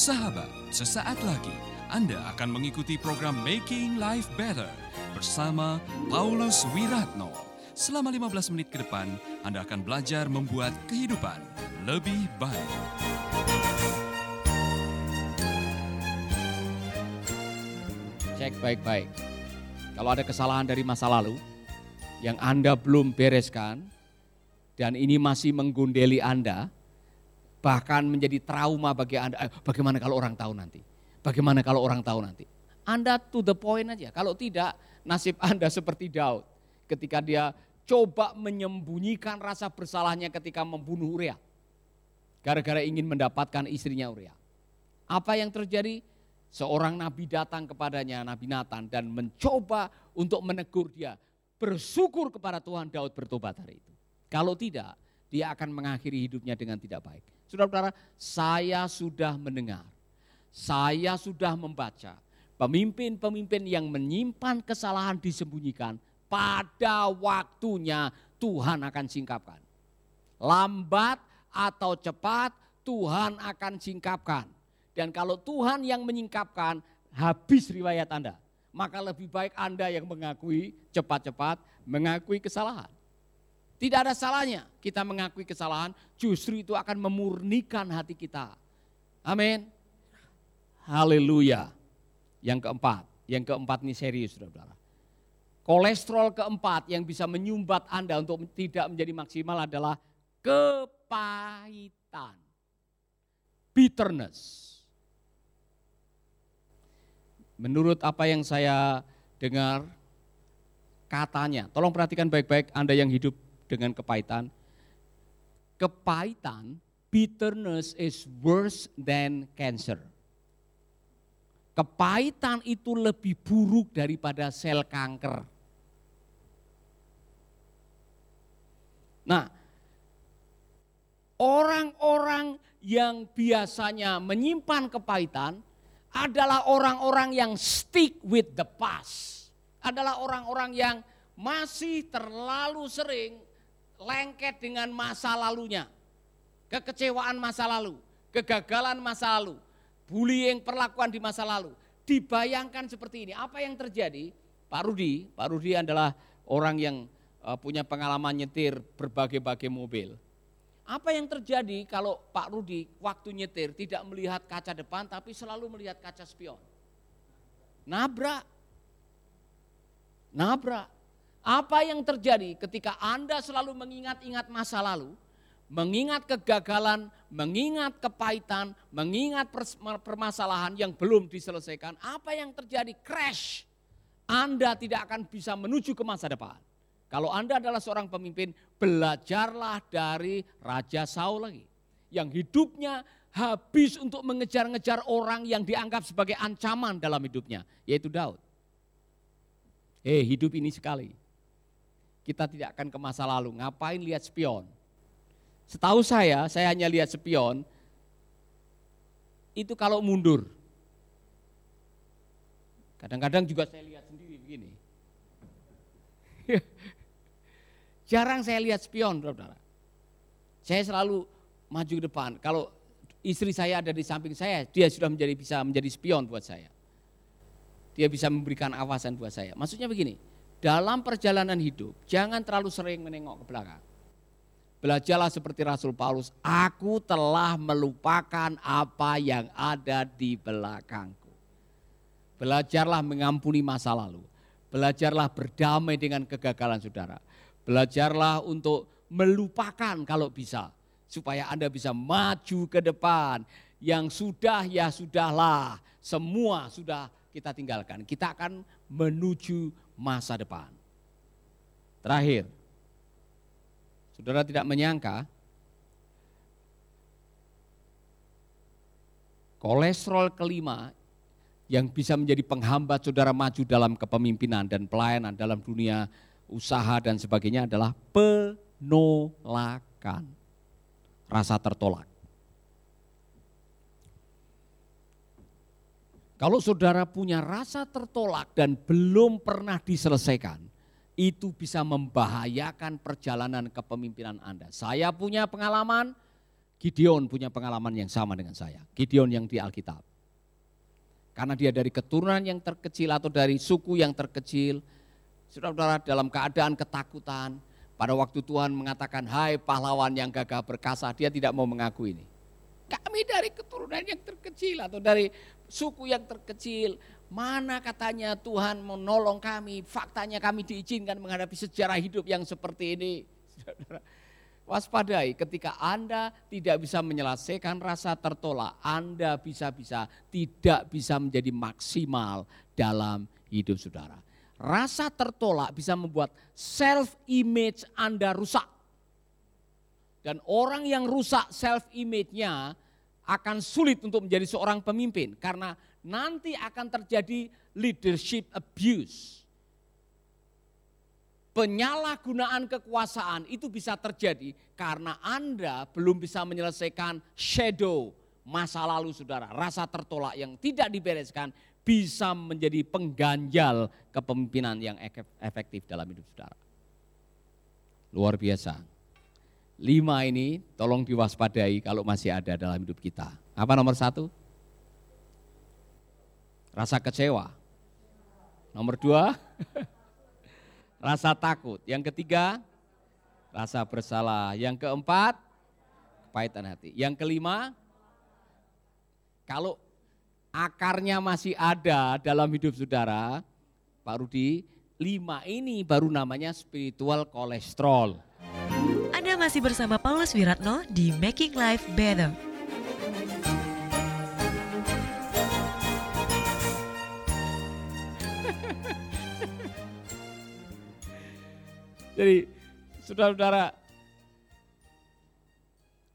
Sahabat, sesaat lagi Anda akan mengikuti program Making Life Better bersama Paulus Wiratno. Selama 15 menit ke depan, Anda akan belajar membuat kehidupan lebih baik. Cek baik-baik. Kalau ada kesalahan dari masa lalu yang Anda belum bereskan dan ini masih menggundeli Anda, bahkan menjadi trauma bagi Anda, eh, bagaimana kalau orang tahu nanti? Bagaimana kalau orang tahu nanti? Anda to the point aja. Kalau tidak, nasib Anda seperti Daud ketika dia coba menyembunyikan rasa bersalahnya ketika membunuh Uria. Gara-gara ingin mendapatkan istrinya Uria. Apa yang terjadi? Seorang nabi datang kepadanya, Nabi Nathan, dan mencoba untuk menegur dia. Bersyukur kepada Tuhan Daud bertobat hari itu. Kalau tidak, dia akan mengakhiri hidupnya dengan tidak baik. Saudara-saudara, saya sudah mendengar, saya sudah membaca pemimpin-pemimpin yang menyimpan kesalahan disembunyikan pada waktunya Tuhan akan singkapkan. Lambat atau cepat Tuhan akan singkapkan. Dan kalau Tuhan yang menyingkapkan, habis riwayat Anda. Maka lebih baik Anda yang mengakui cepat-cepat, mengakui kesalahan. Tidak ada salahnya kita mengakui kesalahan, justru itu akan memurnikan hati kita. Amin. Haleluya. Yang keempat, yang keempat ini serius saudara. Kolesterol keempat yang bisa menyumbat Anda untuk tidak menjadi maksimal adalah kepahitan. Bitterness. Menurut apa yang saya dengar, katanya, tolong perhatikan baik-baik Anda yang hidup dengan kepahitan. Kepahitan, bitterness is worse than cancer. Kepahitan itu lebih buruk daripada sel kanker. Nah, orang-orang yang biasanya menyimpan kepahitan adalah orang-orang yang stick with the past. Adalah orang-orang yang masih terlalu sering lengket dengan masa lalunya. Kekecewaan masa lalu, kegagalan masa lalu, bullying perlakuan di masa lalu. Dibayangkan seperti ini, apa yang terjadi? Pak Rudi, Pak Rudi adalah orang yang eh, punya pengalaman nyetir berbagai-bagai mobil. Apa yang terjadi kalau Pak Rudi waktu nyetir tidak melihat kaca depan tapi selalu melihat kaca spion? Nabrak. Nabrak. Apa yang terjadi ketika Anda selalu mengingat-ingat masa lalu, mengingat kegagalan, mengingat kepahitan, mengingat permasalahan yang belum diselesaikan, apa yang terjadi? Crash. Anda tidak akan bisa menuju ke masa depan. Kalau Anda adalah seorang pemimpin, belajarlah dari Raja Saul lagi. Yang hidupnya habis untuk mengejar-ngejar orang yang dianggap sebagai ancaman dalam hidupnya, yaitu Daud. Eh hidup ini sekali. Kita tidak akan ke masa lalu, ngapain lihat spion. Setahu saya, saya hanya lihat spion, itu kalau mundur. Kadang-kadang juga saya lihat sendiri begini. Jarang saya lihat spion, saudara. Saya selalu maju ke depan. Kalau istri saya ada di samping saya, dia sudah menjadi bisa menjadi spion buat saya. Dia bisa memberikan awasan buat saya. Maksudnya begini, dalam perjalanan hidup jangan terlalu sering menengok ke belakang. Belajarlah seperti Rasul Paulus, aku telah melupakan apa yang ada di belakangku. Belajarlah mengampuni masa lalu. Belajarlah berdamai dengan kegagalan saudara Belajarlah untuk melupakan kalau bisa. Supaya Anda bisa maju ke depan. Yang sudah ya sudahlah. Semua sudah kita tinggalkan. Kita akan menuju masa depan. Terakhir. Saudara tidak menyangka kolesterol kelima yang bisa menjadi penghambat saudara maju dalam kepemimpinan dan pelayanan dalam dunia usaha dan sebagainya adalah penolakan. Rasa tertolak. Kalau saudara punya rasa tertolak dan belum pernah diselesaikan, itu bisa membahayakan perjalanan kepemimpinan Anda. Saya punya pengalaman Gideon punya pengalaman yang sama dengan saya. Gideon yang di Alkitab. Karena dia dari keturunan yang terkecil atau dari suku yang terkecil, saudara-saudara dalam keadaan ketakutan, pada waktu Tuhan mengatakan, hai pahlawan yang gagah perkasa, dia tidak mau mengaku ini. Kami dari keturunan yang terkecil atau dari suku yang terkecil, mana katanya Tuhan menolong kami, faktanya kami diizinkan menghadapi sejarah hidup yang seperti ini. Waspadai ketika Anda tidak bisa menyelesaikan rasa tertolak, Anda bisa-bisa tidak bisa menjadi maksimal dalam hidup saudara. Rasa tertolak bisa membuat self image Anda rusak. Dan orang yang rusak self image-nya akan sulit untuk menjadi seorang pemimpin karena nanti akan terjadi leadership abuse penyalahgunaan kekuasaan itu bisa terjadi karena Anda belum bisa menyelesaikan shadow masa lalu saudara. Rasa tertolak yang tidak dibereskan bisa menjadi pengganjal kepemimpinan yang efektif dalam hidup saudara. Luar biasa. Lima ini tolong diwaspadai kalau masih ada dalam hidup kita. Apa nomor satu? Rasa kecewa. Nomor dua, rasa takut. Yang ketiga, rasa bersalah. Yang keempat, kepahitan hati. Yang kelima, kalau akarnya masih ada dalam hidup saudara, Pak Rudi, lima ini baru namanya spiritual kolesterol. Masih bersama Paulus Wiratno di Making Life Better. Jadi saudara-saudara,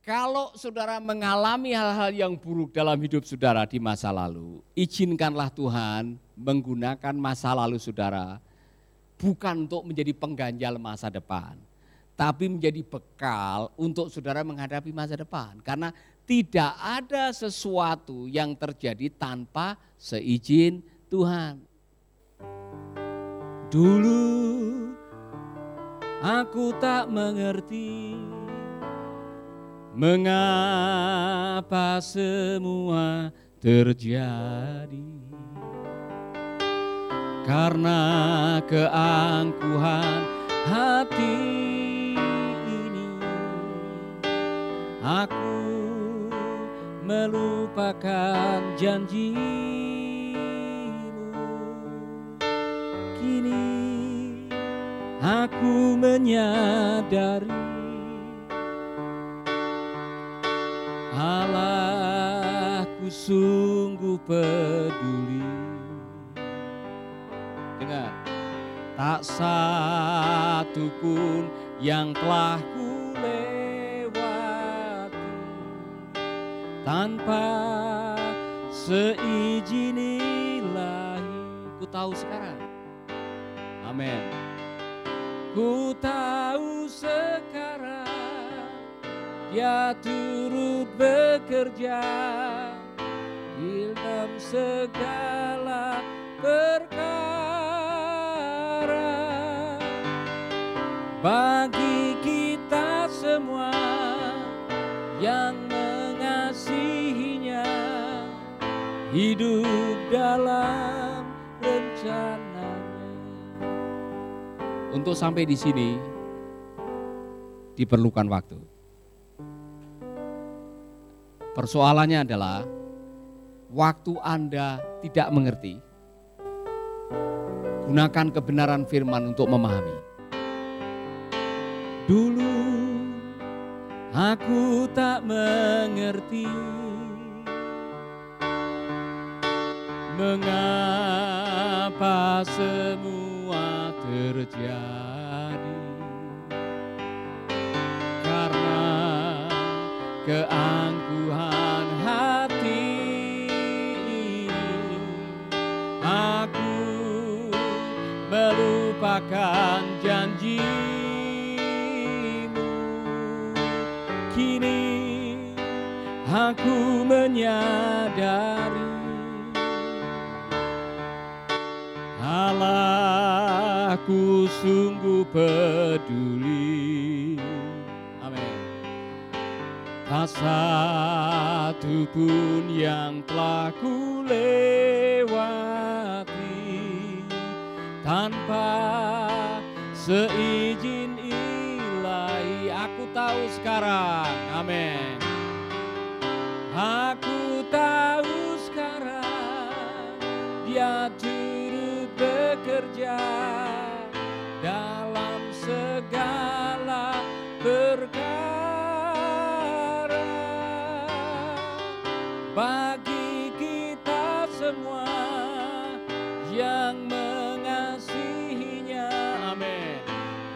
kalau saudara mengalami hal-hal yang buruk dalam hidup saudara di masa lalu, izinkanlah Tuhan menggunakan masa lalu saudara bukan untuk menjadi pengganjal masa depan, tapi menjadi bekal untuk saudara menghadapi masa depan. Karena tidak ada sesuatu yang terjadi tanpa seizin Tuhan. Dulu Aku tak mengerti mengapa semua terjadi karena keangkuhan hati aku melupakan janji aku menyadari Allahku sungguh peduli. Dengar Tak satu pun yang telah Tanpa seizin ilahi Ku tahu sekarang. Amin. Ku tahu sekarang dia turut bekerja dalam segala perkara. Bagi kita semua yang hidup dalam rencana untuk sampai di sini diperlukan waktu. Persoalannya adalah waktu Anda tidak mengerti, gunakan kebenaran firman untuk memahami. Dulu aku tak mengerti mengapa semua terjadi? Karena keangkuhan hati ini aku melupakan janjimu. Kini aku menyadari Aku sungguh peduli. Amin. Tak satu pun yang telah ku lewati tanpa seizin ilahi. Aku tahu sekarang, amin. Aku tahu sekarang dia turut bekerja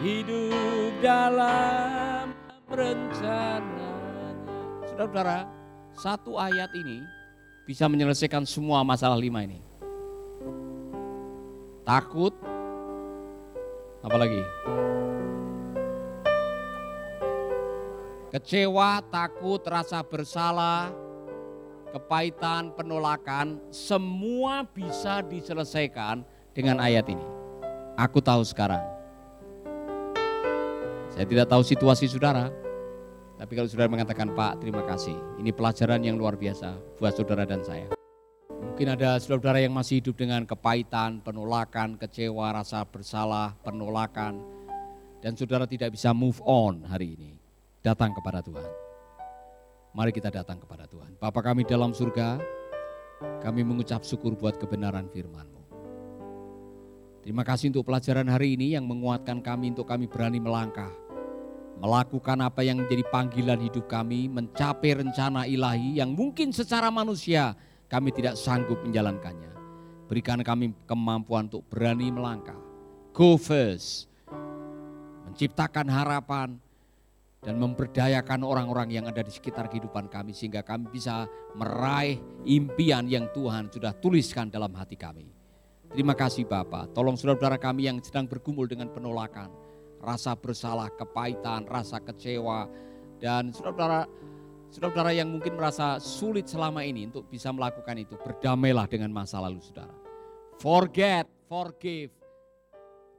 Hidup dalam rencananya. Saudara-saudara, satu ayat ini bisa menyelesaikan semua masalah lima ini. Takut, apalagi? Kecewa, takut, rasa bersalah, kepahitan, penolakan, semua bisa diselesaikan dengan ayat ini. Aku tahu sekarang. Saya tidak tahu situasi saudara, tapi kalau saudara mengatakan, Pak terima kasih, ini pelajaran yang luar biasa buat saudara dan saya. Mungkin ada saudara-saudara yang masih hidup dengan kepahitan, penolakan, kecewa, rasa bersalah, penolakan. Dan saudara tidak bisa move on hari ini. Datang kepada Tuhan. Mari kita datang kepada Tuhan. Bapa kami dalam surga, kami mengucap syukur buat kebenaran firman-Mu. Terima kasih untuk pelajaran hari ini yang menguatkan kami untuk kami berani melangkah. Melakukan apa yang menjadi panggilan hidup kami, mencapai rencana ilahi yang mungkin secara manusia kami tidak sanggup menjalankannya. Berikan kami kemampuan untuk berani melangkah. Go first. Menciptakan harapan, dan memberdayakan orang-orang yang ada di sekitar kehidupan kami sehingga kami bisa meraih impian yang Tuhan sudah tuliskan dalam hati kami. Terima kasih Bapak, tolong saudara-saudara kami yang sedang bergumul dengan penolakan, rasa bersalah, kepahitan, rasa kecewa, dan saudara-saudara saudara-saudara yang mungkin merasa sulit selama ini untuk bisa melakukan itu, berdamailah dengan masa lalu saudara. Forget, forgive,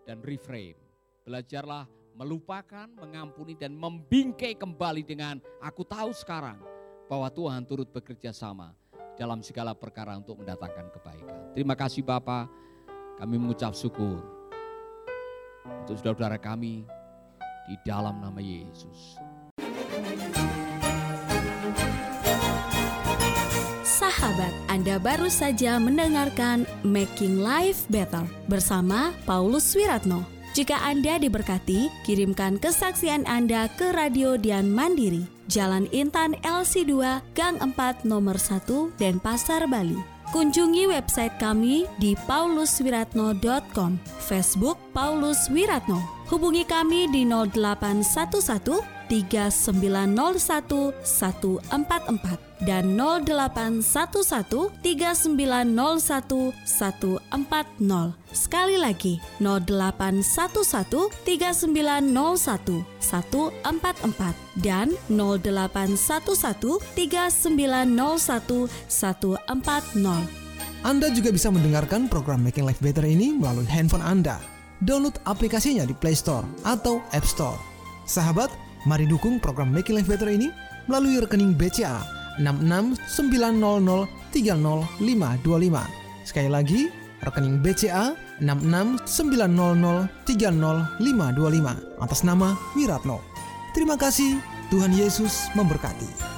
dan reframe. Belajarlah melupakan, mengampuni dan membingkai kembali dengan aku tahu sekarang bahwa Tuhan turut bekerja sama dalam segala perkara untuk mendatangkan kebaikan. Terima kasih Bapak, kami mengucap syukur untuk saudara-saudara kami di dalam nama Yesus. Sahabat, Anda baru saja mendengarkan Making Life Better bersama Paulus Wiratno. Jika Anda diberkati, kirimkan kesaksian Anda ke Radio Dian Mandiri, Jalan Intan LC2, Gang 4, Nomor 1, Denpasar, Bali. Kunjungi website kami di pauluswiratno.com, Facebook Paulus Wiratno. Hubungi kami di 0811 3901 144 dan 0811 3901 140. Sekali lagi 0811 3901 144 dan 0811 3901 140. Anda juga bisa mendengarkan program Making Life Better ini melalui handphone Anda. Download aplikasinya di Play Store atau App Store. Sahabat, mari dukung program Making Life Better ini melalui rekening BCA 6690300525. Sekali lagi, rekening BCA 6690300525 atas nama Wiratno. Terima kasih, Tuhan Yesus memberkati.